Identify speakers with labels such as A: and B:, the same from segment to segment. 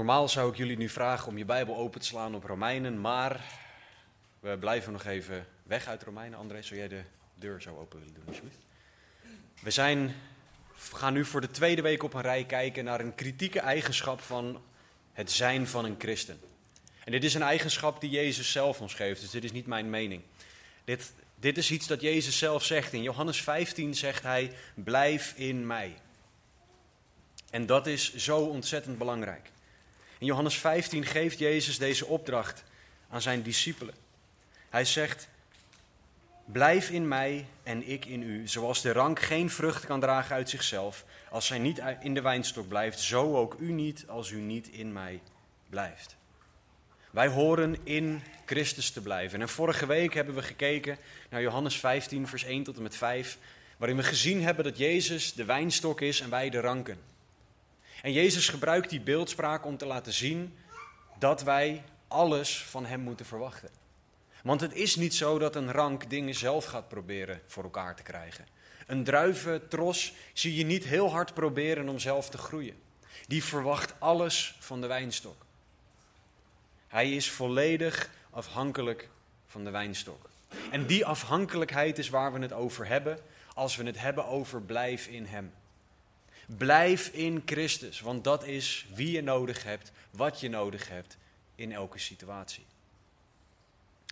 A: Normaal zou ik jullie nu vragen om je Bijbel open te slaan op Romeinen, maar we blijven nog even weg uit Romeinen. André, zou jij de deur zo open willen doen, alsjeblieft? We zijn, gaan nu voor de tweede week op een rij kijken naar een kritieke eigenschap van het zijn van een christen. En dit is een eigenschap die Jezus zelf ons geeft, dus dit is niet mijn mening. Dit, dit is iets dat Jezus zelf zegt. In Johannes 15 zegt hij, blijf in mij. En dat is zo ontzettend belangrijk. In Johannes 15 geeft Jezus deze opdracht aan zijn discipelen. Hij zegt: Blijf in mij en ik in u. Zoals de rank geen vrucht kan dragen uit zichzelf, als zij niet in de wijnstok blijft, zo ook u niet als u niet in mij blijft. Wij horen in Christus te blijven. En vorige week hebben we gekeken naar Johannes 15, vers 1 tot en met 5, waarin we gezien hebben dat Jezus de wijnstok is en wij de ranken. En Jezus gebruikt die beeldspraak om te laten zien dat wij alles van Hem moeten verwachten. Want het is niet zo dat een rank dingen zelf gaat proberen voor elkaar te krijgen. Een druiventros zie je niet heel hard proberen om zelf te groeien. Die verwacht alles van de wijnstok. Hij is volledig afhankelijk van de wijnstok. En die afhankelijkheid is waar we het over hebben als we het hebben over blijf in Hem. Blijf in Christus, want dat is wie je nodig hebt, wat je nodig hebt in elke situatie.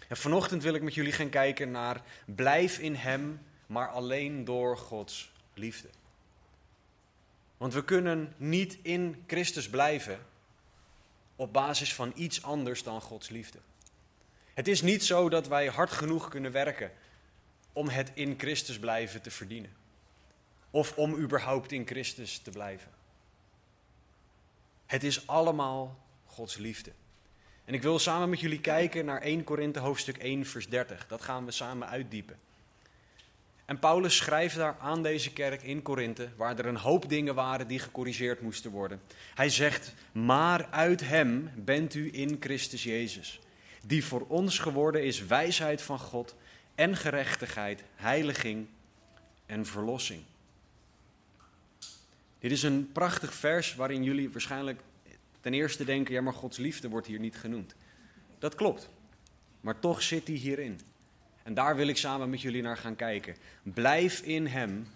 A: En vanochtend wil ik met jullie gaan kijken naar blijf in Hem, maar alleen door Gods liefde. Want we kunnen niet in Christus blijven op basis van iets anders dan Gods liefde. Het is niet zo dat wij hard genoeg kunnen werken om het in Christus blijven te verdienen. Of om überhaupt in Christus te blijven. Het is allemaal Gods liefde. En ik wil samen met jullie kijken naar 1 Korinthe hoofdstuk 1 vers 30. Dat gaan we samen uitdiepen. En Paulus schrijft daar aan deze kerk in Korinthe, waar er een hoop dingen waren die gecorrigeerd moesten worden. Hij zegt, maar uit hem bent u in Christus Jezus, die voor ons geworden is wijsheid van God en gerechtigheid, heiliging en verlossing. Dit is een prachtig vers waarin jullie waarschijnlijk ten eerste denken, ja maar Gods liefde wordt hier niet genoemd. Dat klopt, maar toch zit die hierin. En daar wil ik samen met jullie naar gaan kijken. Blijf in Hem,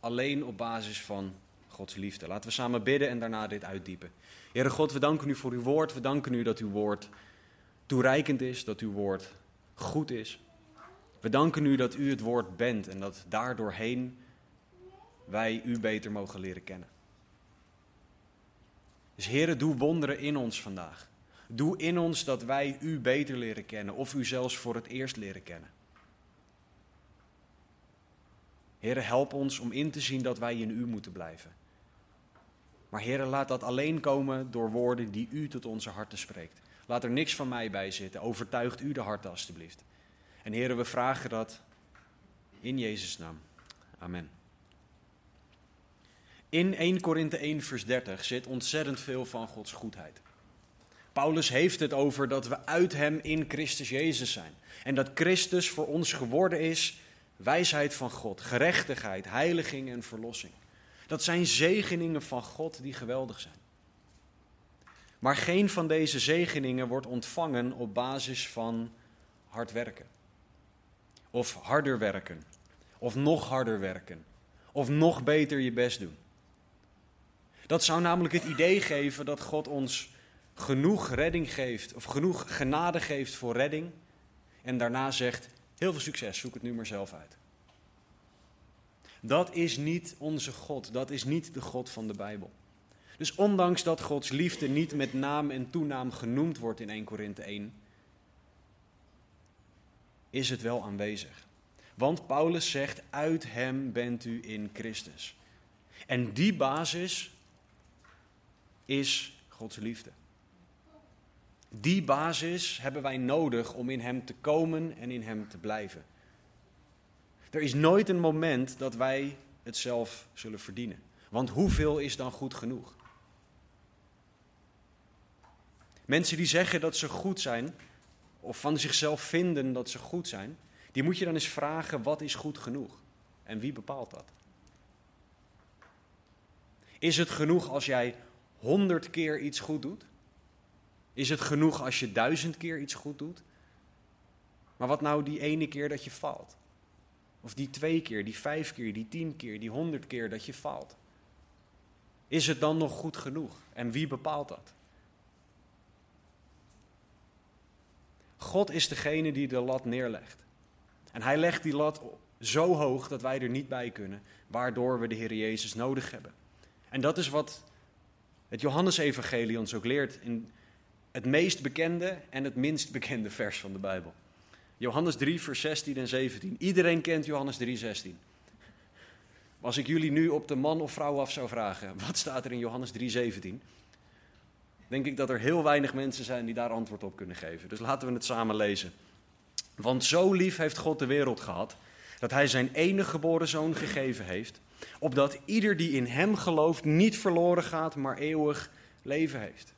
A: alleen op basis van Gods liefde. Laten we samen bidden en daarna dit uitdiepen. Heere God, we danken u voor uw woord. We danken u dat uw woord toereikend is, dat uw woord goed is. We danken u dat u het woord bent en dat daardoorheen wij u beter mogen leren kennen. Dus Heere, doe wonderen in ons vandaag. Doe in ons dat wij u beter leren kennen of u zelfs voor het eerst leren kennen. Heere, help ons om in te zien dat wij in u moeten blijven. Maar Heere, laat dat alleen komen door woorden die u tot onze harten spreekt. Laat er niks van mij bij zitten. Overtuigt u de harten alstublieft. En Heere, we vragen dat in Jezus' naam. Amen. In 1 Korinthe 1 vers 30 zit ontzettend veel van Gods goedheid. Paulus heeft het over dat we uit Hem in Christus Jezus zijn. En dat Christus voor ons geworden is wijsheid van God, gerechtigheid, heiliging en verlossing. Dat zijn zegeningen van God die geweldig zijn. Maar geen van deze zegeningen wordt ontvangen op basis van hard werken. Of harder werken. Of nog harder werken. Of nog beter je best doen. Dat zou namelijk het idee geven dat God ons genoeg redding geeft, of genoeg genade geeft voor redding. En daarna zegt: heel veel succes, zoek het nu maar zelf uit. Dat is niet onze God, dat is niet de God van de Bijbel. Dus ondanks dat Gods liefde niet met naam en toenaam genoemd wordt in 1 Korinthe 1, is het wel aanwezig. Want Paulus zegt: uit hem bent u in Christus. En die basis is Gods liefde. Die basis hebben wij nodig om in Hem te komen en in Hem te blijven. Er is nooit een moment dat wij het zelf zullen verdienen. Want hoeveel is dan goed genoeg? Mensen die zeggen dat ze goed zijn, of van zichzelf vinden dat ze goed zijn, die moet je dan eens vragen: wat is goed genoeg? En wie bepaalt dat? Is het genoeg als jij honderd keer iets goed doet? Is het genoeg als je duizend keer iets goed doet? Maar wat nou die ene keer dat je valt? Of die twee keer, die vijf keer, die tien keer, die honderd keer dat je valt? Is het dan nog goed genoeg? En wie bepaalt dat? God is degene die de lat neerlegt. En hij legt die lat zo hoog dat wij er niet bij kunnen, waardoor we de Heer Jezus nodig hebben. En dat is wat het Johannesevangelie ons ook leert in het meest bekende en het minst bekende vers van de Bijbel. Johannes 3, vers 16 en 17. Iedereen kent Johannes 3, 16. Als ik jullie nu op de man of vrouw af zou vragen, wat staat er in Johannes 3, 17? Denk ik dat er heel weinig mensen zijn die daar antwoord op kunnen geven. Dus laten we het samen lezen. Want zo lief heeft God de wereld gehad, dat Hij zijn enige geboren zoon gegeven heeft, opdat ieder die in Hem gelooft niet verloren gaat, maar eeuwig leven heeft.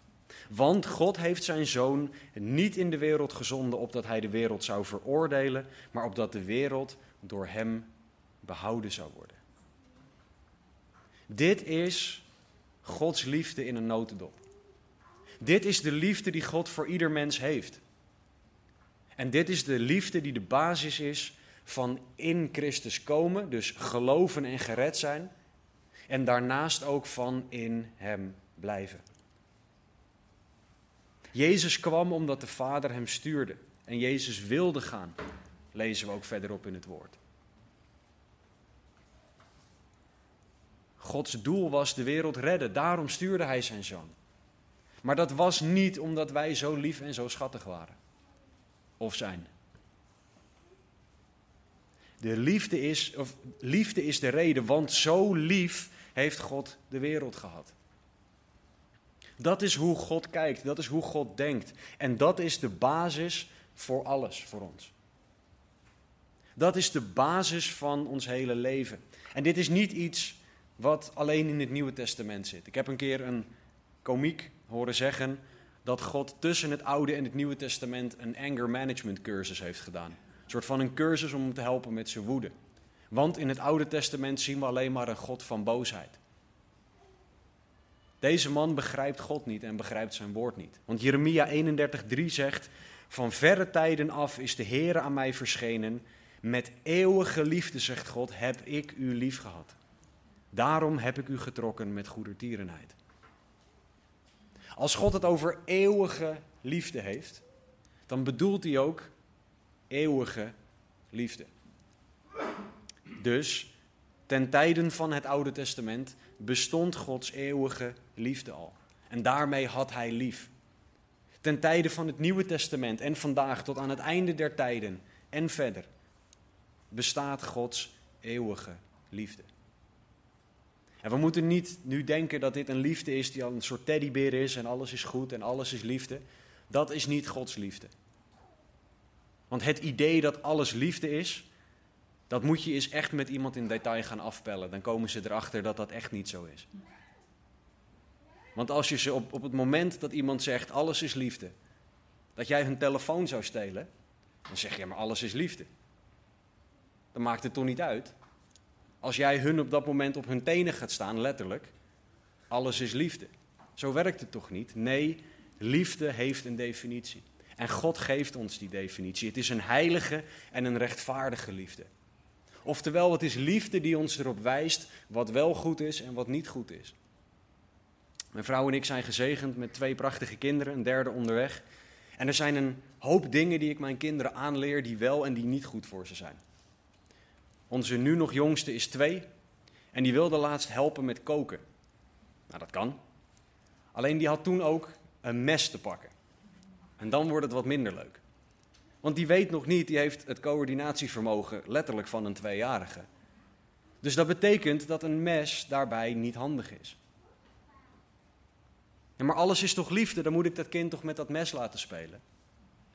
A: Want God heeft zijn zoon niet in de wereld gezonden opdat hij de wereld zou veroordelen, maar opdat de wereld door hem behouden zou worden. Dit is Gods liefde in een notendop. Dit is de liefde die God voor ieder mens heeft. En dit is de liefde die de basis is van in Christus komen, dus geloven en gered zijn. En daarnaast ook van in Hem blijven. Jezus kwam omdat de Vader hem stuurde. En Jezus wilde gaan, lezen we ook verderop in het woord. Gods doel was de wereld redden, daarom stuurde hij zijn zoon. Maar dat was niet omdat wij zo lief en zo schattig waren. Of zijn. De liefde is, of, liefde is de reden, want zo lief heeft God de wereld gehad. Dat is hoe God kijkt, dat is hoe God denkt. En dat is de basis voor alles voor ons. Dat is de basis van ons hele leven. En dit is niet iets wat alleen in het Nieuwe Testament zit. Ik heb een keer een komiek horen zeggen dat God tussen het Oude en het Nieuwe Testament een anger management cursus heeft gedaan. Soort van een cursus om hem te helpen met zijn woede. Want in het Oude Testament zien we alleen maar een God van boosheid. Deze man begrijpt God niet en begrijpt zijn woord niet. Want Jeremia 31:3 zegt: Van verre tijden af is de Heer aan mij verschenen. Met eeuwige liefde, zegt God, heb ik u lief gehad. Daarom heb ik u getrokken met goedertierenheid. Als God het over eeuwige liefde heeft, dan bedoelt hij ook eeuwige liefde. Dus ten tijden van het Oude Testament bestond Gods eeuwige liefde al. En daarmee had hij lief. Ten tijde van het Nieuwe Testament en vandaag tot aan het einde der tijden en verder bestaat Gods eeuwige liefde. En we moeten niet nu denken dat dit een liefde is die al een soort teddybeer is en alles is goed en alles is liefde. Dat is niet Gods liefde. Want het idee dat alles liefde is, dat moet je eens echt met iemand in detail gaan afpellen. Dan komen ze erachter dat dat echt niet zo is. Want als je ze op, op het moment dat iemand zegt alles is liefde, dat jij hun telefoon zou stelen, dan zeg je maar alles is liefde. Dan maakt het toch niet uit. Als jij hun op dat moment op hun tenen gaat staan, letterlijk, alles is liefde. Zo werkt het toch niet? Nee, liefde heeft een definitie. En God geeft ons die definitie. Het is een heilige en een rechtvaardige liefde. Oftewel, het is liefde die ons erop wijst wat wel goed is en wat niet goed is. Mijn vrouw en ik zijn gezegend met twee prachtige kinderen, een derde onderweg. En er zijn een hoop dingen die ik mijn kinderen aanleer die wel en die niet goed voor ze zijn. Onze nu nog jongste is twee en die wilde laatst helpen met koken. Nou, dat kan. Alleen die had toen ook een mes te pakken. En dan wordt het wat minder leuk. Want die weet nog niet, die heeft het coördinatievermogen letterlijk van een tweejarige. Dus dat betekent dat een mes daarbij niet handig is. Ja, maar alles is toch liefde? Dan moet ik dat kind toch met dat mes laten spelen?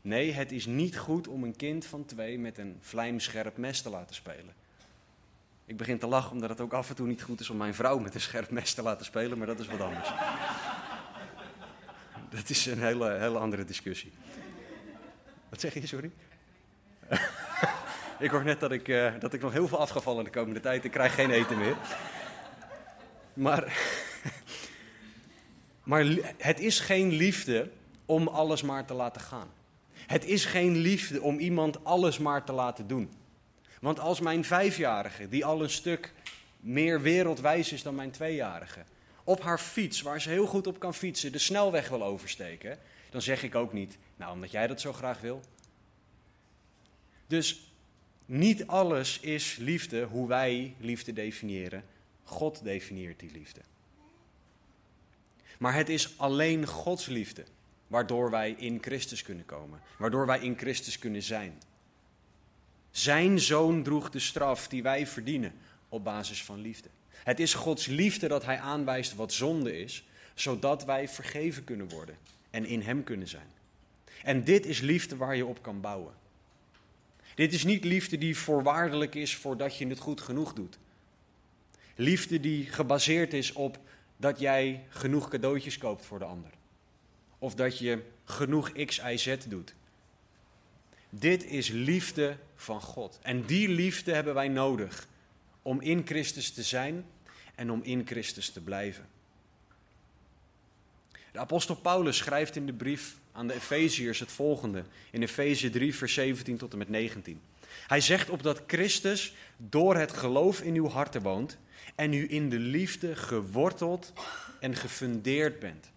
A: Nee, het is niet goed om een kind van twee met een vlijmscherp mes te laten spelen. Ik begin te lachen omdat het ook af en toe niet goed is om mijn vrouw met een scherp mes te laten spelen, maar dat is wat anders. Dat is een hele, hele andere discussie. Wat zeg je, sorry? ik hoor net dat ik, uh, dat ik nog heel veel afgevallen de komende tijd. Ik krijg geen eten meer. Maar, maar het is geen liefde om alles maar te laten gaan. Het is geen liefde om iemand alles maar te laten doen. Want als mijn vijfjarige, die al een stuk meer wereldwijs is dan mijn tweejarige, op haar fiets, waar ze heel goed op kan fietsen, de snelweg wil oversteken, dan zeg ik ook niet, nou omdat jij dat zo graag wil. Dus niet alles is liefde hoe wij liefde definiëren. God definieert die liefde. Maar het is alleen Gods liefde waardoor wij in Christus kunnen komen, waardoor wij in Christus kunnen zijn. Zijn zoon droeg de straf die wij verdienen op basis van liefde. Het is Gods liefde dat Hij aanwijst wat zonde is, zodat wij vergeven kunnen worden en in Hem kunnen zijn. En dit is liefde waar je op kan bouwen. Dit is niet liefde die voorwaardelijk is voordat je het goed genoeg doet. Liefde die gebaseerd is op dat jij genoeg cadeautjes koopt voor de ander. Of dat je genoeg X, Y, Z doet. Dit is liefde van God. En die liefde hebben wij nodig om in Christus te zijn en om in Christus te blijven. De apostel Paulus schrijft in de brief aan de Efeziërs het volgende in Efeze 3, vers 17 tot en met 19. Hij zegt op dat Christus door het geloof in uw harten woont en u in de liefde geworteld en gefundeerd bent.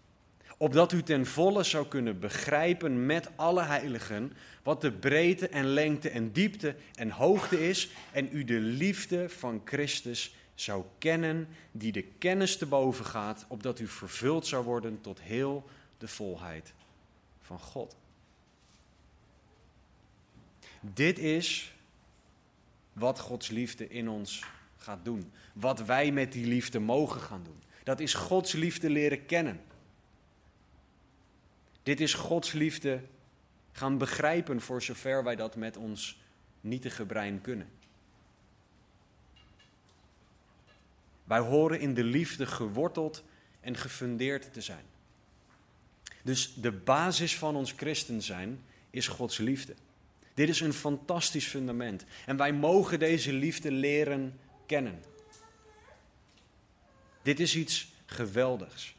A: Opdat u ten volle zou kunnen begrijpen met alle heiligen wat de breedte en lengte en diepte en hoogte is en u de liefde van Christus zou kennen die de kennis te boven gaat, opdat u vervuld zou worden tot heel de volheid van God. Dit is wat Gods liefde in ons gaat doen. Wat wij met die liefde mogen gaan doen. Dat is Gods liefde leren kennen. Dit is Gods liefde gaan begrijpen voor zover wij dat met ons nietige brein kunnen. Wij horen in de liefde geworteld en gefundeerd te zijn. Dus de basis van ons christen zijn is Gods liefde. Dit is een fantastisch fundament. En wij mogen deze liefde leren kennen. Dit is iets geweldigs.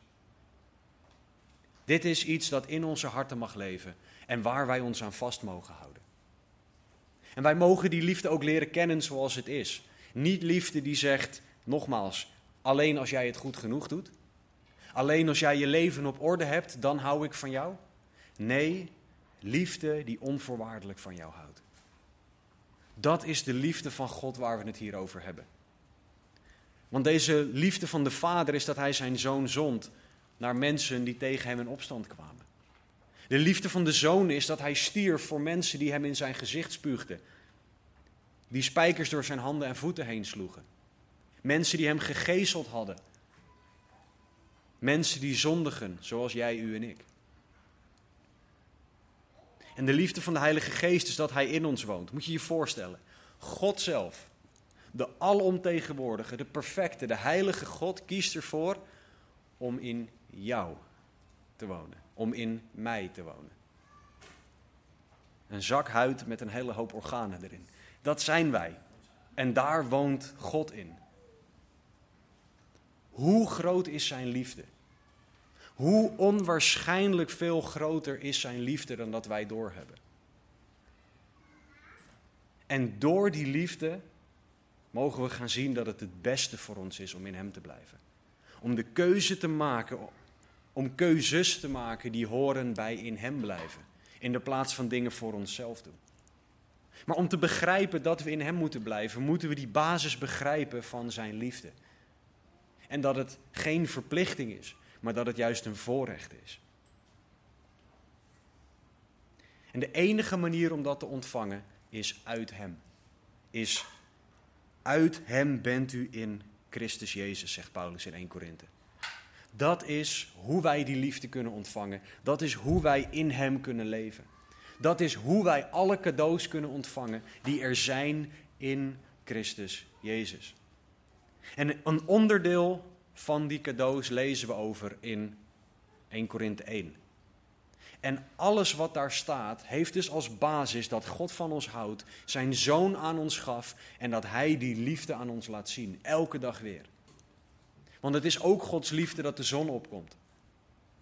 A: Dit is iets dat in onze harten mag leven en waar wij ons aan vast mogen houden. En wij mogen die liefde ook leren kennen zoals het is. Niet liefde die zegt, nogmaals, alleen als jij het goed genoeg doet. Alleen als jij je leven op orde hebt, dan hou ik van jou. Nee, liefde die onvoorwaardelijk van jou houdt. Dat is de liefde van God waar we het hier over hebben. Want deze liefde van de Vader is dat Hij zijn zoon zond naar mensen die tegen Hem in opstand kwamen. De liefde van de zoon is dat Hij stierf voor mensen die Hem in zijn gezicht spuugden. Die spijkers door zijn handen en voeten heen sloegen. Mensen die Hem gegezeld hadden Mensen die zondigen, zoals jij, u en ik. En de liefde van de Heilige Geest is dat Hij in ons woont. Moet je je voorstellen. God zelf, de alomtegenwoordige, de perfecte, de heilige God kiest ervoor om in jou te wonen. Om in mij te wonen. Een zak huid met een hele hoop organen erin. Dat zijn wij. En daar woont God in. Hoe groot is zijn liefde? Hoe onwaarschijnlijk veel groter is zijn liefde dan dat wij doorhebben. En door die liefde mogen we gaan zien dat het het beste voor ons is om in Hem te blijven. Om de keuze te maken, om keuzes te maken die horen bij in Hem blijven. In de plaats van dingen voor onszelf doen. Maar om te begrijpen dat we in Hem moeten blijven, moeten we die basis begrijpen van Zijn liefde. En dat het geen verplichting is, maar dat het juist een voorrecht is. En de enige manier om dat te ontvangen is uit Hem. Is uit Hem bent u in Christus Jezus, zegt Paulus in 1 Korinthe. Dat is hoe wij die liefde kunnen ontvangen. Dat is hoe wij in Hem kunnen leven. Dat is hoe wij alle cadeaus kunnen ontvangen die er zijn in Christus Jezus. En een onderdeel van die cadeaus lezen we over in 1 Korinthe 1. En alles wat daar staat, heeft dus als basis dat God van ons houdt, zijn zoon aan ons gaf en dat hij die liefde aan ons laat zien, elke dag weer. Want het is ook Gods liefde dat de zon opkomt.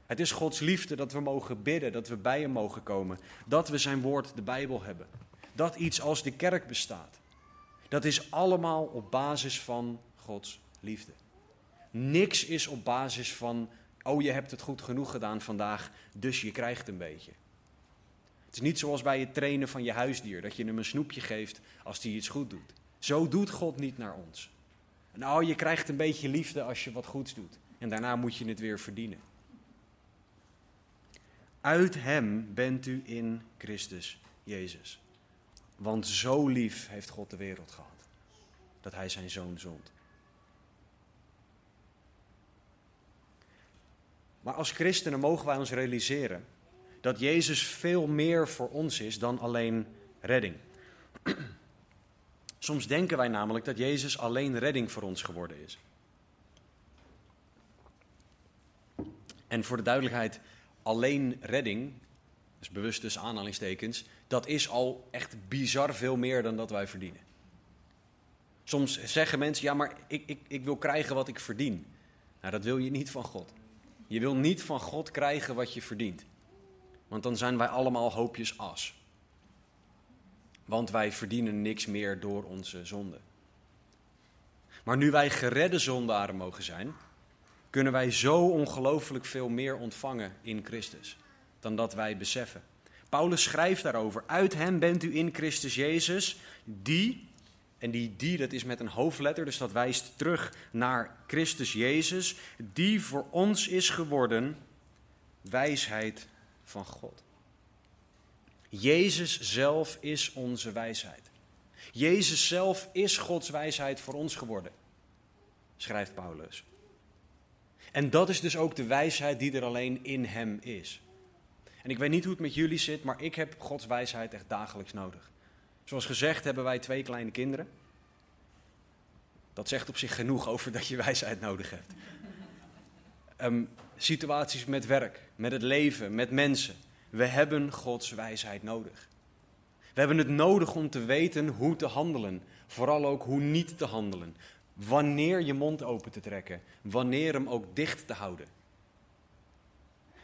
A: Het is Gods liefde dat we mogen bidden, dat we bij Hem mogen komen, dat we Zijn woord, de Bijbel, hebben. Dat iets als de kerk bestaat. Dat is allemaal op basis van Gods liefde. Niks is op basis van, oh je hebt het goed genoeg gedaan vandaag, dus je krijgt een beetje. Het is niet zoals bij het trainen van je huisdier, dat je hem een snoepje geeft als hij iets goed doet. Zo doet God niet naar ons. Nou, je krijgt een beetje liefde als je wat goeds doet. En daarna moet je het weer verdienen. Uit Hem bent u in Christus Jezus. Want zo lief heeft God de wereld gehad, dat Hij zijn Zoon zond. Maar als christenen mogen wij ons realiseren dat Jezus veel meer voor ons is dan alleen redding. Soms denken wij namelijk dat Jezus alleen redding voor ons geworden is. En voor de duidelijkheid, alleen redding, dus bewust dus aanhalingstekens, dat is al echt bizar veel meer dan dat wij verdienen. Soms zeggen mensen, ja, maar ik, ik, ik wil krijgen wat ik verdien. Nou, dat wil je niet van God. Je wil niet van God krijgen wat je verdient. Want dan zijn wij allemaal hoopjes as. Want wij verdienen niks meer door onze zonde. Maar nu wij geredde zondaren mogen zijn, kunnen wij zo ongelooflijk veel meer ontvangen in Christus dan dat wij beseffen. Paulus schrijft daarover: Uit hem bent u in Christus Jezus, die, en die die, dat is met een hoofdletter, dus dat wijst terug naar Christus Jezus, die voor ons is geworden wijsheid van God. Jezus zelf is onze wijsheid. Jezus zelf is Gods wijsheid voor ons geworden, schrijft Paulus. En dat is dus ook de wijsheid die er alleen in Hem is. En ik weet niet hoe het met jullie zit, maar ik heb Gods wijsheid echt dagelijks nodig. Zoals gezegd hebben wij twee kleine kinderen. Dat zegt op zich genoeg over dat je wijsheid nodig hebt. Um, situaties met werk, met het leven, met mensen. We hebben Gods wijsheid nodig. We hebben het nodig om te weten hoe te handelen. Vooral ook hoe niet te handelen. Wanneer je mond open te trekken. Wanneer hem ook dicht te houden.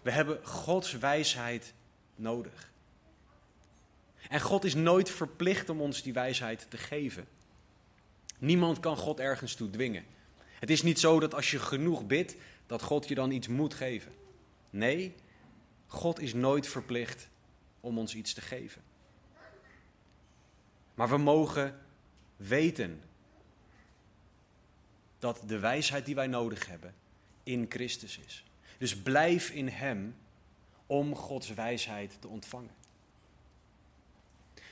A: We hebben Gods wijsheid nodig. En God is nooit verplicht om ons die wijsheid te geven. Niemand kan God ergens toe dwingen. Het is niet zo dat als je genoeg bidt, dat God je dan iets moet geven. Nee, God is nooit verplicht om ons iets te geven. Maar we mogen weten dat de wijsheid die wij nodig hebben in Christus is. Dus blijf in Hem om Gods wijsheid te ontvangen.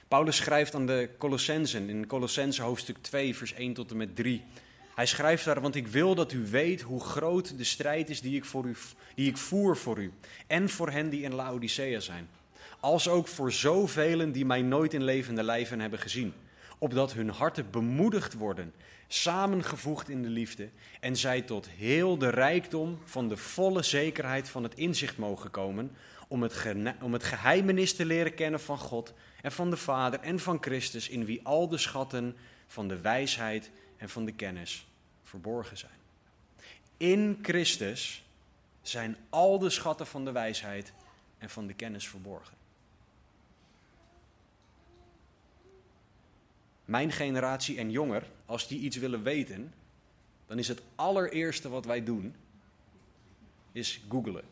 A: Paulus schrijft aan de Colossensen in Colossense hoofdstuk 2, vers 1 tot en met 3. Hij schrijft daar, want ik wil dat u weet hoe groot de strijd is die ik, voor u, die ik voer voor u en voor hen die in Laodicea zijn. Als ook voor zoveel die mij nooit in levende lijven hebben gezien. Opdat hun harten bemoedigd worden, samengevoegd in de liefde en zij tot heel de rijkdom van de volle zekerheid van het inzicht mogen komen. Om het, om het geheimenis te leren kennen van God en van de Vader en van Christus, in wie al de schatten van de wijsheid en van de kennis verborgen zijn. In Christus zijn al de schatten van de wijsheid en van de kennis verborgen. Mijn generatie en jonger, als die iets willen weten, dan is het allereerste wat wij doen, is googlen.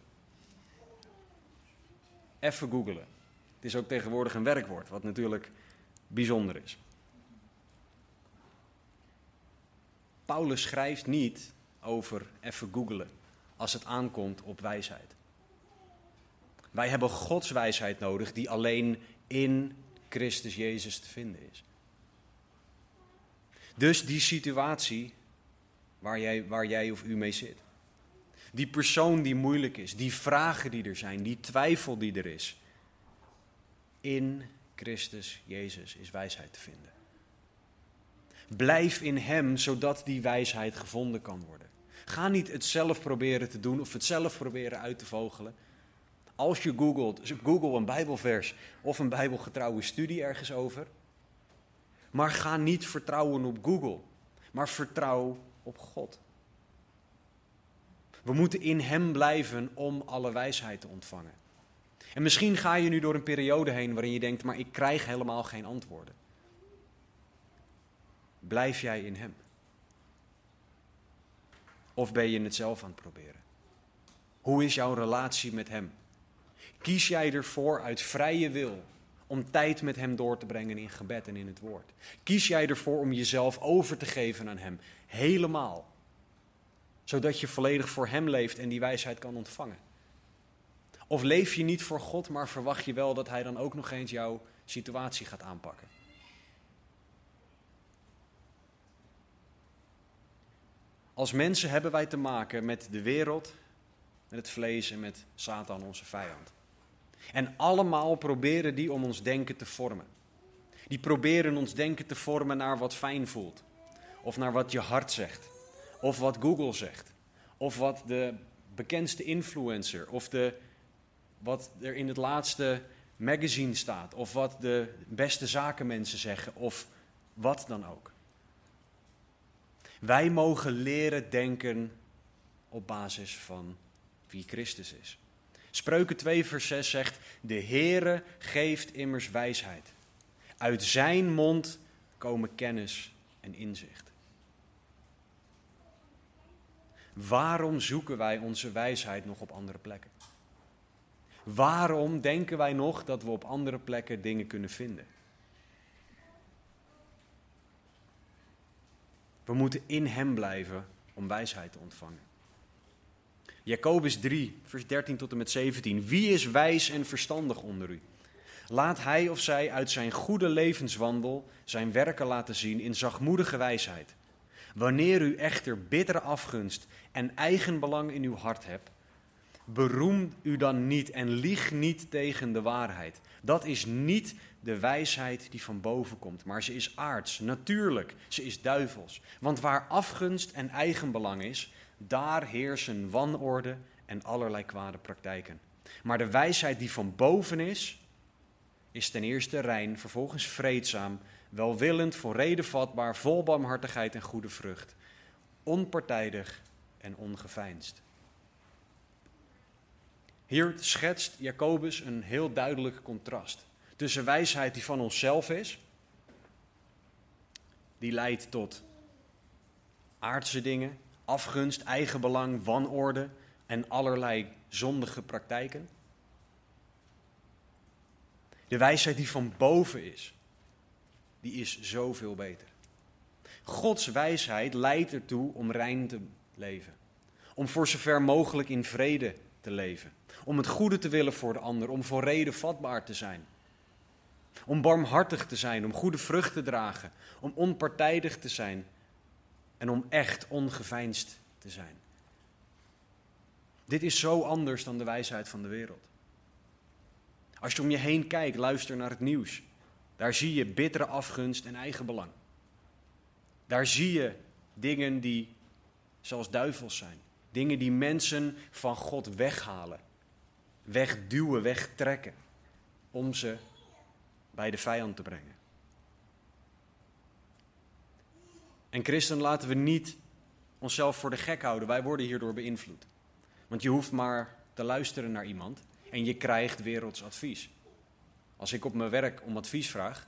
A: Even googlen. Het is ook tegenwoordig een werkwoord, wat natuurlijk bijzonder is. Paulus schrijft niet over even googelen als het aankomt op wijsheid. Wij hebben Gods wijsheid nodig die alleen in Christus Jezus te vinden is. Dus die situatie waar jij, waar jij of u mee zit. die persoon die moeilijk is, die vragen die er zijn, die twijfel die er is. In Christus Jezus is wijsheid te vinden. Blijf in Hem, zodat die wijsheid gevonden kan worden. Ga niet het zelf proberen te doen of het zelf proberen uit te vogelen. Als je googelt, google een Bijbelvers of een Bijbelgetrouwe studie ergens over. Maar ga niet vertrouwen op Google, maar vertrouw op God. We moeten in Hem blijven om alle wijsheid te ontvangen. En misschien ga je nu door een periode heen waarin je denkt, maar ik krijg helemaal geen antwoorden. Blijf jij in Hem? Of ben je het zelf aan het proberen? Hoe is jouw relatie met Hem? Kies jij ervoor uit vrije wil om tijd met Hem door te brengen in gebed en in het woord? Kies jij ervoor om jezelf over te geven aan Hem, helemaal? Zodat je volledig voor Hem leeft en die wijsheid kan ontvangen. Of leef je niet voor God, maar verwacht je wel dat Hij dan ook nog eens jouw situatie gaat aanpakken? Als mensen hebben wij te maken met de wereld, met het vlees en met Satan, onze vijand. En allemaal proberen die om ons denken te vormen. Die proberen ons denken te vormen naar wat fijn voelt. Of naar wat je hart zegt. Of wat Google zegt. Of wat de bekendste influencer. Of de, wat er in het laatste magazine staat. Of wat de beste zakenmensen zeggen. Of wat dan ook. Wij mogen leren denken op basis van wie Christus is. Spreuken 2 vers 6 zegt, de Heere geeft immers wijsheid. Uit zijn mond komen kennis en inzicht. Waarom zoeken wij onze wijsheid nog op andere plekken? Waarom denken wij nog dat we op andere plekken dingen kunnen vinden? We moeten in Hem blijven om wijsheid te ontvangen. Jacobus 3, vers 13 tot en met 17. Wie is wijs en verstandig onder u? Laat hij of zij uit zijn goede levenswandel zijn werken laten zien in zachtmoedige wijsheid. Wanneer u echter bittere afgunst en eigenbelang in uw hart hebt, beroem u dan niet en lieg niet tegen de waarheid. Dat is niet de wijsheid die van boven komt, maar ze is aards, natuurlijk, ze is duivels. Want waar afgunst en eigenbelang is, daar heersen wanorde en allerlei kwade praktijken. Maar de wijsheid die van boven is, is ten eerste rein, vervolgens vreedzaam, welwillend, voor reden vatbaar, vol barmhartigheid en goede vrucht, onpartijdig en ongeveinsd. Hier schetst Jacobus een heel duidelijk contrast tussen wijsheid die van onszelf is, die leidt tot aardse dingen, afgunst, eigenbelang, wanorde en allerlei zondige praktijken. De wijsheid die van boven is, die is zoveel beter. Gods wijsheid leidt ertoe om rein te leven. Om voor zover mogelijk in vrede te leven. Om het goede te willen voor de ander. Om voor reden vatbaar te zijn. Om barmhartig te zijn. Om goede vrucht te dragen. Om onpartijdig te zijn en om echt ongeveinsd te zijn. Dit is zo anders dan de wijsheid van de wereld. Als je om je heen kijkt, luister naar het nieuws. Daar zie je bittere afgunst en eigenbelang. Daar zie je dingen die zoals duivels zijn. Dingen die mensen van God weghalen, wegduwen, wegtrekken. Om ze bij de vijand te brengen. En christen, laten we niet onszelf voor de gek houden. Wij worden hierdoor beïnvloed. Want je hoeft maar te luisteren naar iemand en je krijgt werelds advies. Als ik op mijn werk om advies vraag,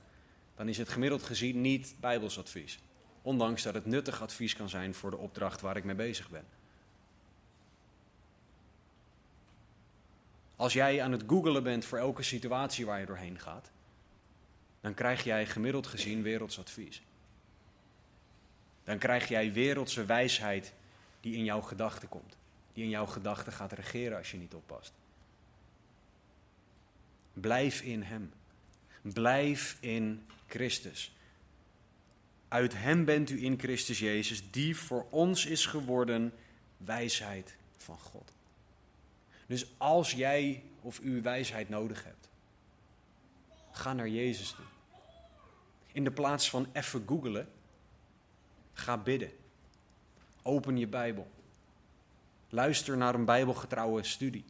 A: dan is het gemiddeld gezien niet bijbels advies. Ondanks dat het nuttig advies kan zijn voor de opdracht waar ik mee bezig ben. Als jij aan het googelen bent voor elke situatie waar je doorheen gaat, dan krijg jij gemiddeld gezien werelds advies dan krijg jij wereldse wijsheid die in jouw gedachten komt. Die in jouw gedachten gaat regeren als je niet oppast. Blijf in Hem. Blijf in Christus. Uit Hem bent u in Christus Jezus, die voor ons is geworden wijsheid van God. Dus als jij of u wijsheid nodig hebt, ga naar Jezus toe. In de plaats van even googelen, ga bidden. Open je Bijbel. Luister naar een Bijbelgetrouwe studie.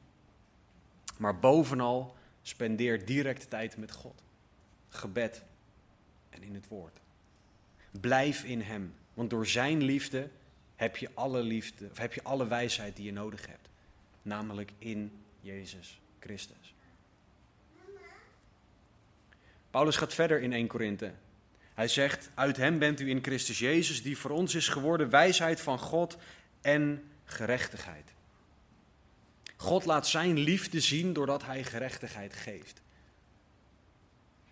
A: Maar bovenal spendeer direct tijd met God. Gebed en in het woord. Blijf in Hem, want door Zijn liefde heb je alle liefde, of heb je alle wijsheid die je nodig hebt. Namelijk in Jezus Christus. Paulus gaat verder in 1 Korinthe. Hij zegt: Uit Hem bent u in Christus Jezus, die voor ons is geworden wijsheid van God en gerechtigheid. God laat Zijn liefde zien doordat Hij gerechtigheid geeft.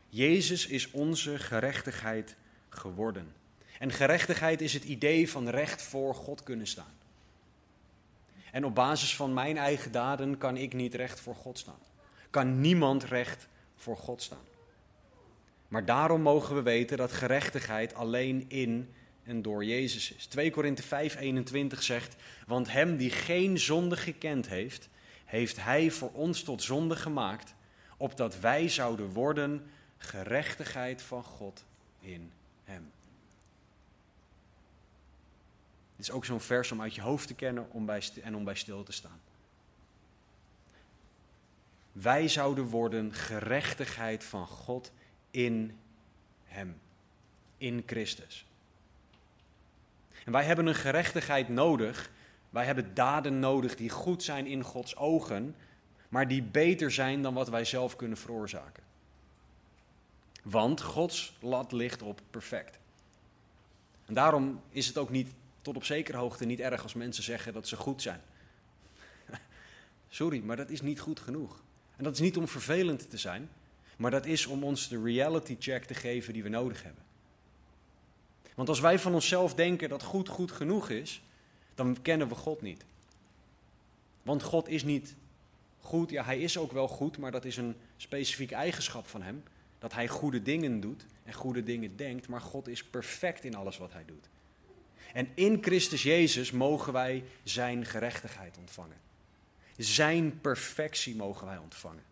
A: Jezus is onze gerechtigheid geworden. En gerechtigheid is het idee van recht voor God kunnen staan. En op basis van mijn eigen daden kan ik niet recht voor God staan. Kan niemand recht voor God staan. Maar daarom mogen we weten dat gerechtigheid alleen in en door Jezus is. 2 Korinthe 5:21 zegt: "Want hem die geen zonde gekend heeft, heeft hij voor ons tot zonde gemaakt, opdat wij zouden worden gerechtigheid van God in hem." Dit is ook zo'n vers om uit je hoofd te kennen om bij en om bij stil te staan. Wij zouden worden gerechtigheid van God in Hem, in Christus. En wij hebben een gerechtigheid nodig. Wij hebben daden nodig die goed zijn in Gods ogen, maar die beter zijn dan wat wij zelf kunnen veroorzaken. Want Gods lat ligt op perfect. En daarom is het ook niet tot op zekere hoogte niet erg als mensen zeggen dat ze goed zijn. Sorry, maar dat is niet goed genoeg. En dat is niet om vervelend te zijn, maar dat is om ons de reality check te geven die we nodig hebben. Want als wij van onszelf denken dat goed goed genoeg is, dan kennen we God niet. Want God is niet goed, ja, hij is ook wel goed, maar dat is een specifieke eigenschap van hem. Dat hij goede dingen doet en goede dingen denkt, maar God is perfect in alles wat hij doet. En in Christus Jezus mogen wij zijn gerechtigheid ontvangen. Zijn perfectie mogen wij ontvangen.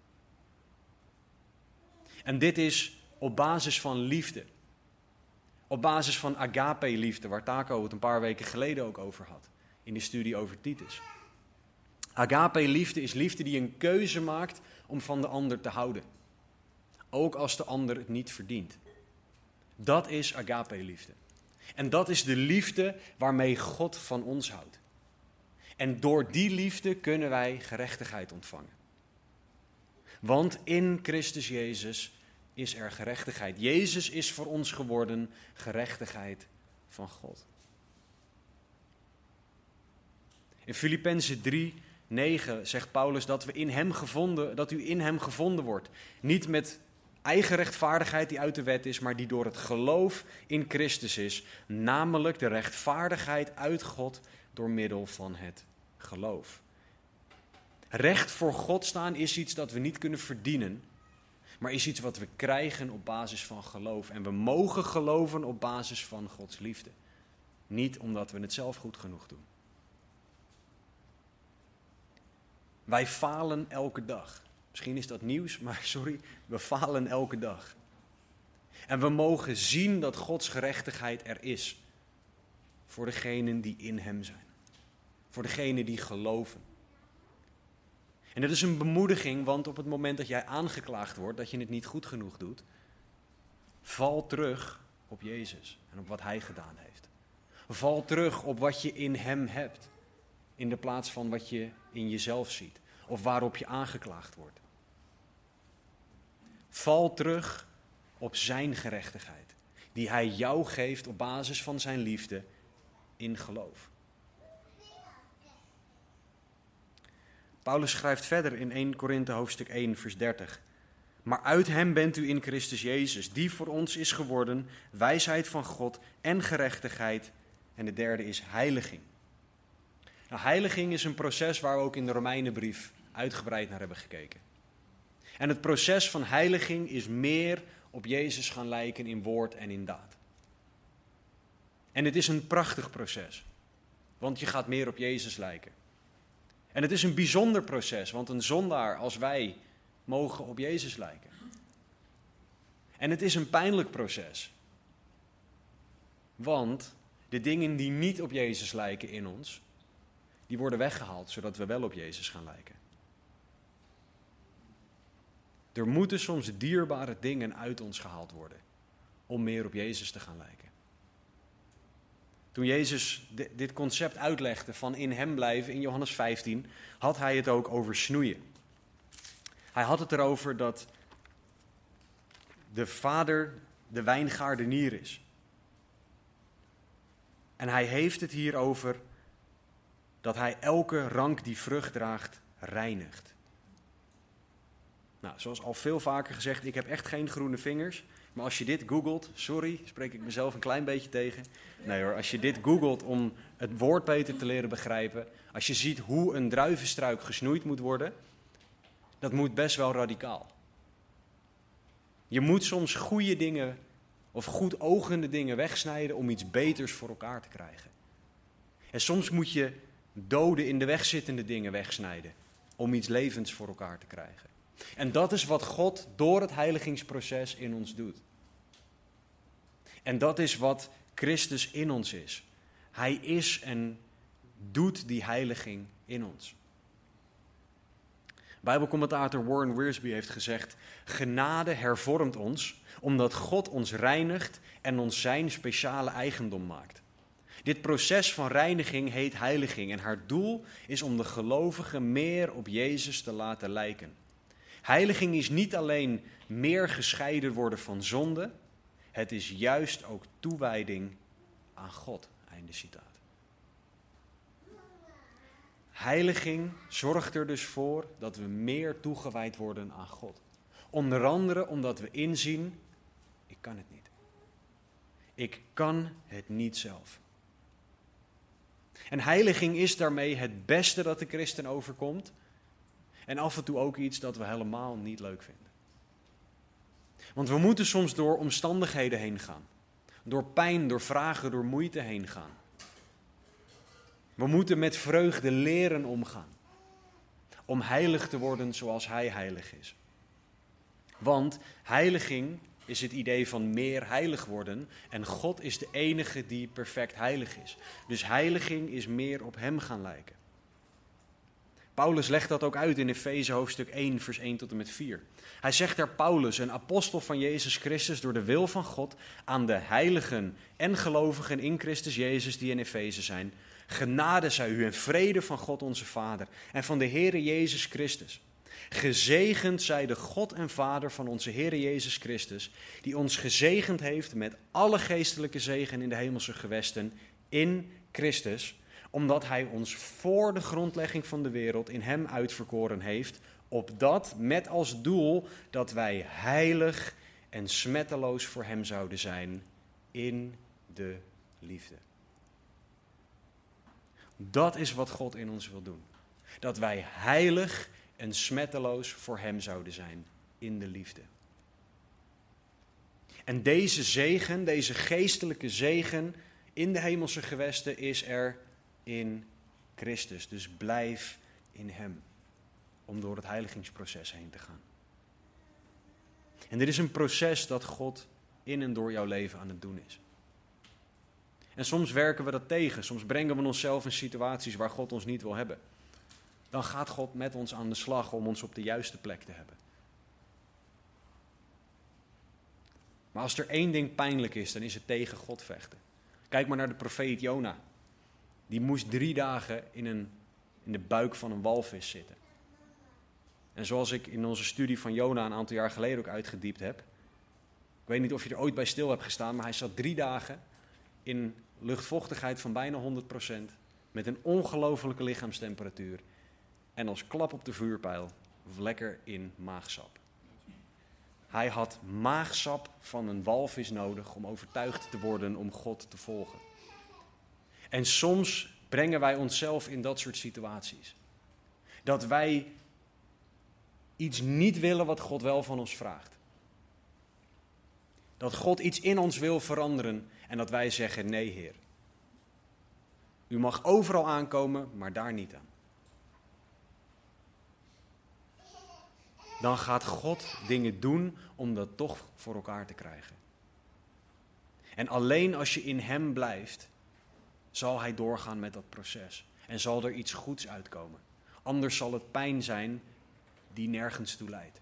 A: En dit is op basis van liefde. Op basis van agape-liefde, waar Taco het een paar weken geleden ook over had. In de studie over Titus. Agape-liefde is liefde die een keuze maakt om van de ander te houden. Ook als de ander het niet verdient. Dat is agape-liefde. En dat is de liefde waarmee God van ons houdt. En door die liefde kunnen wij gerechtigheid ontvangen. Want in Christus Jezus is er gerechtigheid. Jezus is voor ons geworden gerechtigheid van God. In Filippenzen 3, 9 zegt Paulus dat, we in hem gevonden, dat u in hem gevonden wordt. Niet met eigen rechtvaardigheid die uit de wet is, maar die door het geloof in Christus is. Namelijk de rechtvaardigheid uit God door middel van het geloof. Recht voor God staan is iets dat we niet kunnen verdienen, maar is iets wat we krijgen op basis van geloof. En we mogen geloven op basis van Gods liefde. Niet omdat we het zelf goed genoeg doen. Wij falen elke dag. Misschien is dat nieuws, maar sorry, we falen elke dag. En we mogen zien dat Gods gerechtigheid er is. Voor degenen die in Hem zijn. Voor degenen die geloven. En dat is een bemoediging, want op het moment dat jij aangeklaagd wordt dat je het niet goed genoeg doet, val terug op Jezus en op wat Hij gedaan heeft. Val terug op wat je in Hem hebt, in de plaats van wat je in jezelf ziet of waarop je aangeklaagd wordt. Val terug op Zijn gerechtigheid, die Hij jou geeft op basis van Zijn liefde in geloof. Paulus schrijft verder in 1 Korinthe hoofdstuk 1 vers 30. Maar uit hem bent u in Christus Jezus, die voor ons is geworden wijsheid van God en gerechtigheid. En de derde is heiliging. Nou, heiliging is een proces waar we ook in de Romeinenbrief uitgebreid naar hebben gekeken. En het proces van heiliging is meer op Jezus gaan lijken in woord en in daad. En het is een prachtig proces, want je gaat meer op Jezus lijken. En het is een bijzonder proces, want een zondaar als wij mogen op Jezus lijken. En het is een pijnlijk proces. Want de dingen die niet op Jezus lijken in ons, die worden weggehaald, zodat we wel op Jezus gaan lijken. Er moeten soms dierbare dingen uit ons gehaald worden om meer op Jezus te gaan lijken. Toen Jezus dit concept uitlegde van in Hem blijven in Johannes 15, had hij het ook over snoeien. Hij had het erover dat de Vader de wijngaardenier is. En hij heeft het hier over dat hij elke rank die vrucht draagt reinigt. Nou, zoals al veel vaker gezegd, ik heb echt geen groene vingers. Maar als je dit googelt, sorry, spreek ik mezelf een klein beetje tegen. Nee hoor, als je dit googelt om het woord beter te leren begrijpen. Als je ziet hoe een druivenstruik gesnoeid moet worden. Dat moet best wel radicaal. Je moet soms goede dingen of goed ogende dingen wegsnijden om iets beters voor elkaar te krijgen. En soms moet je doden in de weg zittende dingen wegsnijden om iets levends voor elkaar te krijgen. En dat is wat God door het heiligingsproces in ons doet. En dat is wat Christus in ons is. Hij is en doet die heiliging in ons. Bijbelcommentator Warren Wiersbe heeft gezegd: Genade hervormt ons omdat God ons reinigt en ons zijn speciale eigendom maakt. Dit proces van reiniging heet heiliging en haar doel is om de gelovigen meer op Jezus te laten lijken. Heiliging is niet alleen meer gescheiden worden van zonde, het is juist ook toewijding aan God. Einde citaat. Heiliging zorgt er dus voor dat we meer toegewijd worden aan God. Onder andere omdat we inzien, ik kan het niet. Ik kan het niet zelf. En heiliging is daarmee het beste dat de christen overkomt. En af en toe ook iets dat we helemaal niet leuk vinden. Want we moeten soms door omstandigheden heen gaan. Door pijn, door vragen, door moeite heen gaan. We moeten met vreugde leren omgaan. Om heilig te worden zoals Hij heilig is. Want heiliging is het idee van meer heilig worden. En God is de enige die perfect heilig is. Dus heiliging is meer op Hem gaan lijken. Paulus legt dat ook uit in Efeze hoofdstuk 1, vers 1 tot en met 4. Hij zegt daar Paulus, een apostel van Jezus Christus door de wil van God, aan de heiligen en gelovigen in Christus Jezus die in Efeze zijn. Genade zij u en vrede van God onze Vader en van de Heere Jezus Christus. Gezegend zij de God en Vader van onze Heere Jezus Christus, die ons gezegend heeft met alle geestelijke zegen in de hemelse gewesten in Christus omdat Hij ons voor de grondlegging van de wereld in Hem uitverkoren heeft, opdat met als doel dat wij heilig en smetteloos voor Hem zouden zijn in de liefde. Dat is wat God in ons wil doen. Dat wij heilig en smetteloos voor Hem zouden zijn in de liefde. En deze zegen, deze geestelijke zegen in de hemelse gewesten is er in Christus. Dus blijf in Hem om door het heiligingsproces heen te gaan. En dit is een proces dat God in en door jouw leven aan het doen is. En soms werken we dat tegen, soms brengen we onszelf in situaties waar God ons niet wil hebben. Dan gaat God met ons aan de slag om ons op de juiste plek te hebben. Maar als er één ding pijnlijk is, dan is het tegen God vechten. Kijk maar naar de profeet Jona die moest drie dagen in, een, in de buik van een walvis zitten. En zoals ik in onze studie van Jona een aantal jaar geleden ook uitgediept heb. Ik weet niet of je er ooit bij stil hebt gestaan, maar hij zat drie dagen in luchtvochtigheid van bijna 100%. Met een ongelofelijke lichaamstemperatuur. En als klap op de vuurpijl lekker in maagsap. Hij had maagsap van een walvis nodig om overtuigd te worden om God te volgen. En soms brengen wij onszelf in dat soort situaties. Dat wij iets niet willen wat God wel van ons vraagt. Dat God iets in ons wil veranderen en dat wij zeggen: nee, Heer. U mag overal aankomen, maar daar niet aan. dan gaat God dingen doen om dat toch voor elkaar te krijgen. En alleen als je in Hem blijft, zal Hij doorgaan met dat proces. En zal er iets goeds uitkomen. Anders zal het pijn zijn die nergens toe leidt.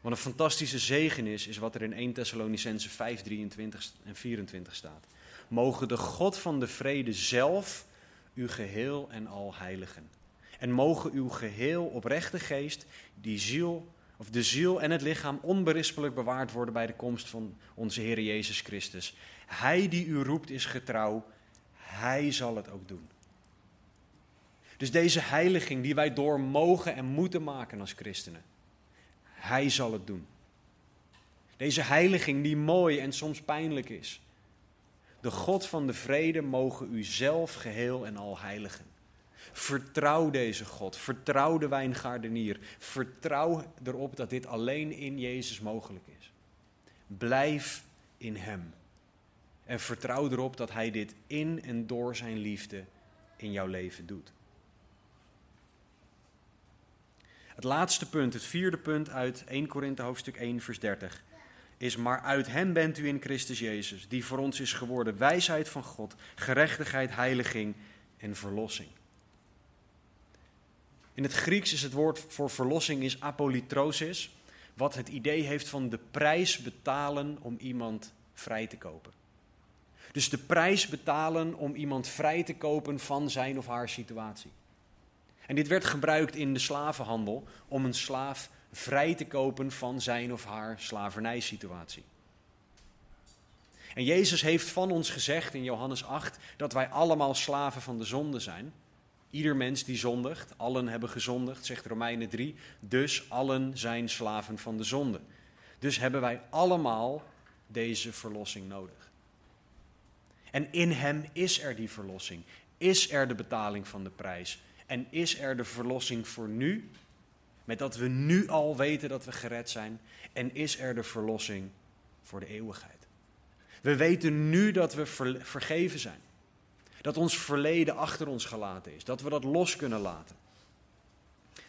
A: Wat een fantastische zegen is, is wat er in 1 Thessalonicense 5, 23 en 24 staat. Mogen de God van de vrede zelf uw geheel en al heiligen. En mogen uw geheel oprechte geest, die ziel, of de ziel en het lichaam onberispelijk bewaard worden bij de komst van onze Heer Jezus Christus. Hij die u roept is getrouw, hij zal het ook doen. Dus deze heiliging die wij door mogen en moeten maken als christenen, hij zal het doen. Deze heiliging die mooi en soms pijnlijk is. De God van de vrede mogen u zelf geheel en al heiligen. Vertrouw deze God. Vertrouw de wijngaardenier. Vertrouw erop dat dit alleen in Jezus mogelijk is. Blijf in Hem. En vertrouw erop dat Hij dit in en door Zijn liefde in jouw leven doet. Het laatste punt, het vierde punt uit 1 Korinthe hoofdstuk 1 vers 30 is maar uit hem bent u in Christus Jezus, die voor ons is geworden wijsheid van God, gerechtigheid, heiliging en verlossing. In het Grieks is het woord voor verlossing is apolitrosis, wat het idee heeft van de prijs betalen om iemand vrij te kopen. Dus de prijs betalen om iemand vrij te kopen van zijn of haar situatie. En dit werd gebruikt in de slavenhandel om een slaaf vrij te kopen van zijn of haar slavernijsituatie. En Jezus heeft van ons gezegd in Johannes 8 dat wij allemaal slaven van de zonde zijn. Ieder mens die zondigt, allen hebben gezondigd, zegt Romeinen 3. Dus allen zijn slaven van de zonde. Dus hebben wij allemaal deze verlossing nodig. En in Hem is er die verlossing, is er de betaling van de prijs en is er de verlossing voor nu, met dat we nu al weten dat we gered zijn, en is er de verlossing voor de eeuwigheid. We weten nu dat we vergeven zijn. Dat ons verleden achter ons gelaten is. Dat we dat los kunnen laten.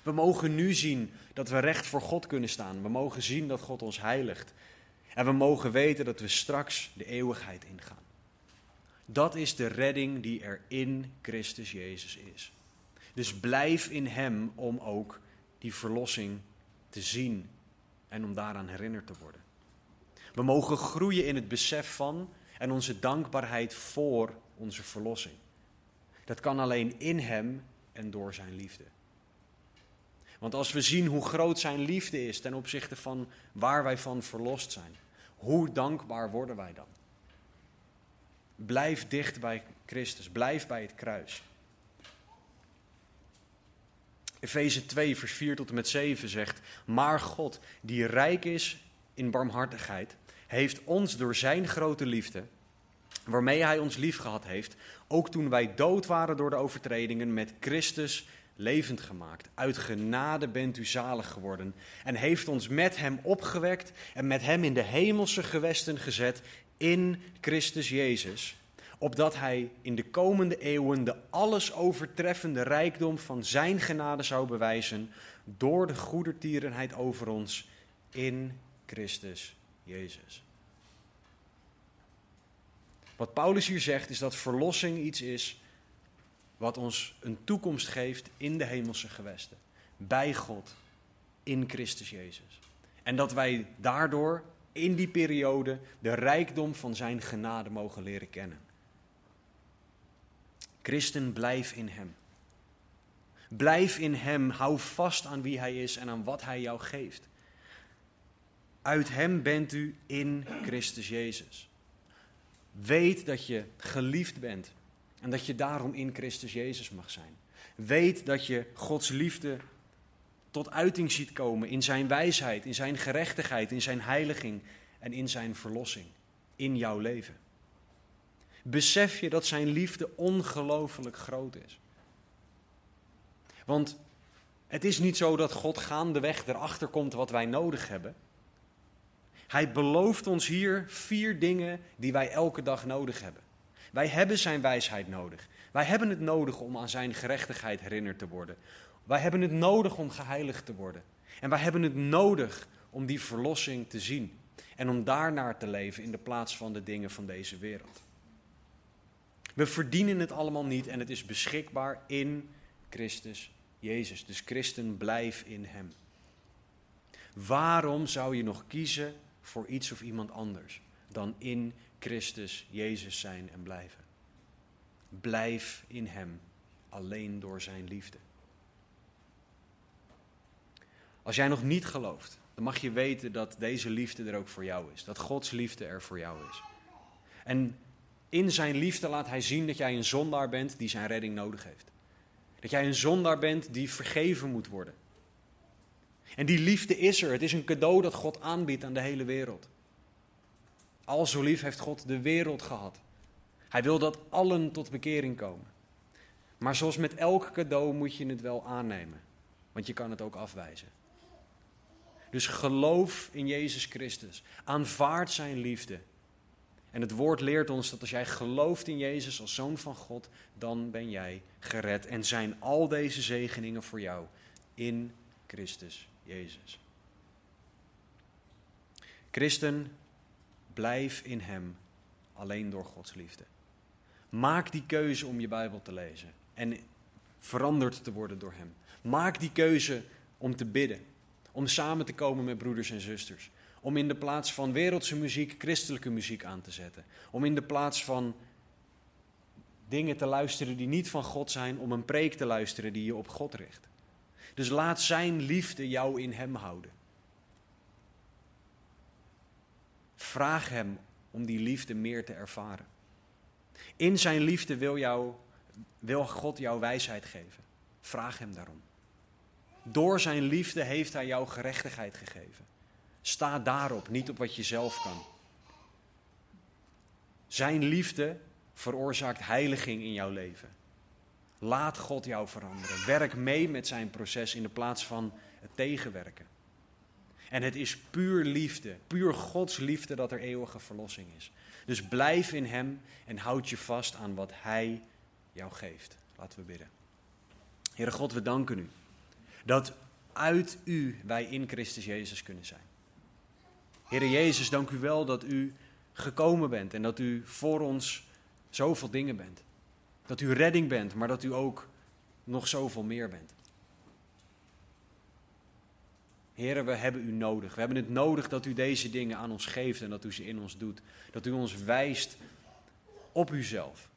A: We mogen nu zien dat we recht voor God kunnen staan. We mogen zien dat God ons heiligt. En we mogen weten dat we straks de eeuwigheid ingaan. Dat is de redding die er in Christus Jezus is. Dus blijf in Hem om ook die verlossing te zien en om daaraan herinnerd te worden. We mogen groeien in het besef van en onze dankbaarheid voor onze verlossing. Dat kan alleen in Hem en door Zijn liefde. Want als we zien hoe groot Zijn liefde is ten opzichte van waar wij van verlost zijn, hoe dankbaar worden wij dan? Blijf dicht bij Christus, blijf bij het kruis. Efeze 2, vers 4 tot en met 7 zegt: Maar God, die rijk is in barmhartigheid, heeft ons door zijn grote liefde, waarmee hij ons liefgehad heeft, ook toen wij dood waren door de overtredingen, met Christus levend gemaakt. Uit genade bent u zalig geworden en heeft ons met hem opgewekt en met hem in de hemelse gewesten gezet in Christus Jezus opdat hij in de komende eeuwen de alles overtreffende rijkdom van zijn genade zou bewijzen door de goedertierenheid over ons in Christus Jezus. Wat Paulus hier zegt is dat verlossing iets is wat ons een toekomst geeft in de hemelse gewesten, bij God, in Christus Jezus. En dat wij daardoor in die periode de rijkdom van zijn genade mogen leren kennen. Christen, blijf in Hem. Blijf in Hem, hou vast aan wie Hij is en aan wat Hij jou geeft. Uit Hem bent u in Christus Jezus. Weet dat je geliefd bent en dat je daarom in Christus Jezus mag zijn. Weet dat je Gods liefde tot uiting ziet komen in Zijn wijsheid, in Zijn gerechtigheid, in Zijn heiliging en in Zijn verlossing in jouw leven besef je dat zijn liefde ongelooflijk groot is. Want het is niet zo dat God gaandeweg erachter komt wat wij nodig hebben. Hij belooft ons hier vier dingen die wij elke dag nodig hebben. Wij hebben zijn wijsheid nodig. Wij hebben het nodig om aan zijn gerechtigheid herinnerd te worden. Wij hebben het nodig om geheiligd te worden. En wij hebben het nodig om die verlossing te zien. En om daarnaar te leven in de plaats van de dingen van deze wereld. We verdienen het allemaal niet en het is beschikbaar in Christus Jezus. Dus christen, blijf in Hem. Waarom zou je nog kiezen voor iets of iemand anders dan in Christus Jezus zijn en blijven? Blijf in Hem, alleen door Zijn liefde. Als jij nog niet gelooft, dan mag je weten dat deze liefde er ook voor jou is. Dat Gods liefde er voor jou is. En in zijn liefde laat hij zien dat jij een zondaar bent die zijn redding nodig heeft. Dat jij een zondaar bent die vergeven moet worden. En die liefde is er. Het is een cadeau dat God aanbiedt aan de hele wereld. Al zo lief heeft God de wereld gehad. Hij wil dat allen tot bekering komen. Maar zoals met elk cadeau moet je het wel aannemen. Want je kan het ook afwijzen. Dus geloof in Jezus Christus. Aanvaard zijn liefde. En het woord leert ons dat als jij gelooft in Jezus als zoon van God, dan ben jij gered. En zijn al deze zegeningen voor jou in Christus Jezus. Christen, blijf in Hem alleen door Gods liefde. Maak die keuze om je Bijbel te lezen en veranderd te worden door Hem. Maak die keuze om te bidden, om samen te komen met broeders en zusters. Om in de plaats van wereldse muziek christelijke muziek aan te zetten. Om in de plaats van dingen te luisteren die niet van God zijn, om een preek te luisteren die je op God richt. Dus laat Zijn liefde jou in Hem houden. Vraag Hem om die liefde meer te ervaren. In Zijn liefde wil, jou, wil God jou wijsheid geven. Vraag Hem daarom. Door Zijn liefde heeft Hij jou gerechtigheid gegeven. Sta daarop, niet op wat je zelf kan. Zijn liefde veroorzaakt heiliging in jouw leven. Laat God jou veranderen. Werk mee met zijn proces in de plaats van het tegenwerken. En het is puur liefde, puur Gods liefde dat er eeuwige verlossing is. Dus blijf in Hem en houd je vast aan wat Hij jou geeft. Laten we bidden. Heere God, we danken U dat uit U wij in Christus Jezus kunnen zijn. Heere Jezus, dank u wel dat u gekomen bent en dat u voor ons zoveel dingen bent. Dat u redding bent, maar dat u ook nog zoveel meer bent. Heren, we hebben u nodig. We hebben het nodig dat u deze dingen aan ons geeft en dat u ze in ons doet. Dat u ons wijst op uzelf.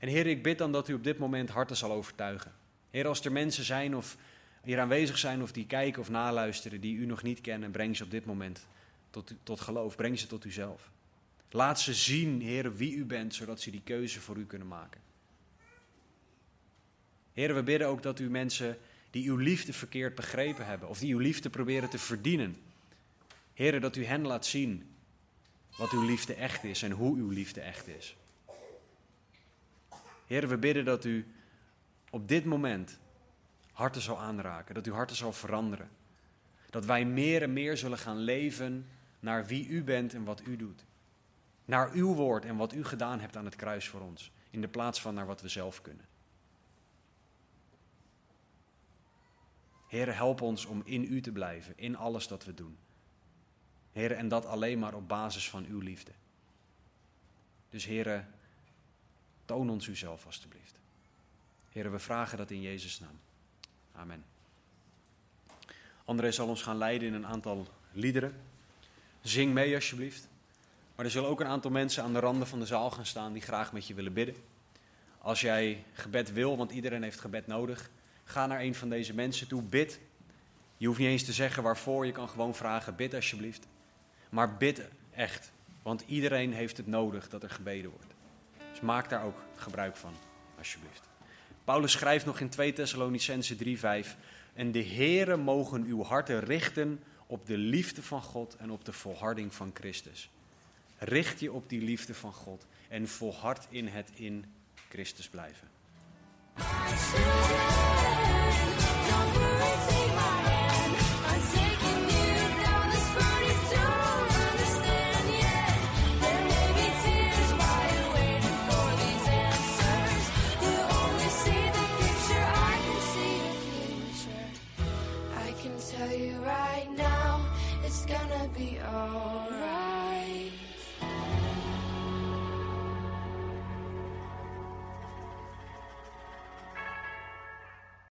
A: En Heer, ik bid dan dat u op dit moment harten zal overtuigen. Heer, als er mensen zijn of hier aanwezig zijn of die kijken of naluisteren, die u nog niet kennen, breng ze op dit moment tot, tot geloof. Breng ze tot uzelf. Laat ze zien, Heer, wie u bent, zodat ze die keuze voor u kunnen maken. Heer, we bidden ook dat u mensen die uw liefde verkeerd begrepen hebben, of die uw liefde proberen te verdienen, Heer, dat u hen laat zien wat uw liefde echt is en hoe uw liefde echt is. Heer, we bidden dat u op dit moment harten zal aanraken, dat uw harten zal veranderen. Dat wij meer en meer zullen gaan leven naar wie u bent en wat u doet. Naar uw woord en wat u gedaan hebt aan het kruis voor ons, in de plaats van naar wat we zelf kunnen. Heer, help ons om in u te blijven, in alles dat we doen. Heer, en dat alleen maar op basis van uw liefde. Dus Heer, toon ons uzelf alstublieft. Heer, we vragen dat in Jezus' naam. Amen. André zal ons gaan leiden in een aantal liederen. Zing mee alsjeblieft. Maar er zullen ook een aantal mensen aan de randen van de zaal gaan staan die graag met je willen bidden. Als jij gebed wil, want iedereen heeft gebed nodig, ga naar een van deze mensen toe, bid. Je hoeft niet eens te zeggen waarvoor, je kan gewoon vragen, bid alsjeblieft. Maar bid echt, want iedereen heeft het nodig dat er gebeden wordt. Dus maak daar ook gebruik van, alsjeblieft. Paulus schrijft nog in 2 Thessalonicense 3:5 en de Heere mogen uw harten richten op de liefde van God en op de volharding van Christus. Richt je op die liefde van God en volhard in het in Christus blijven.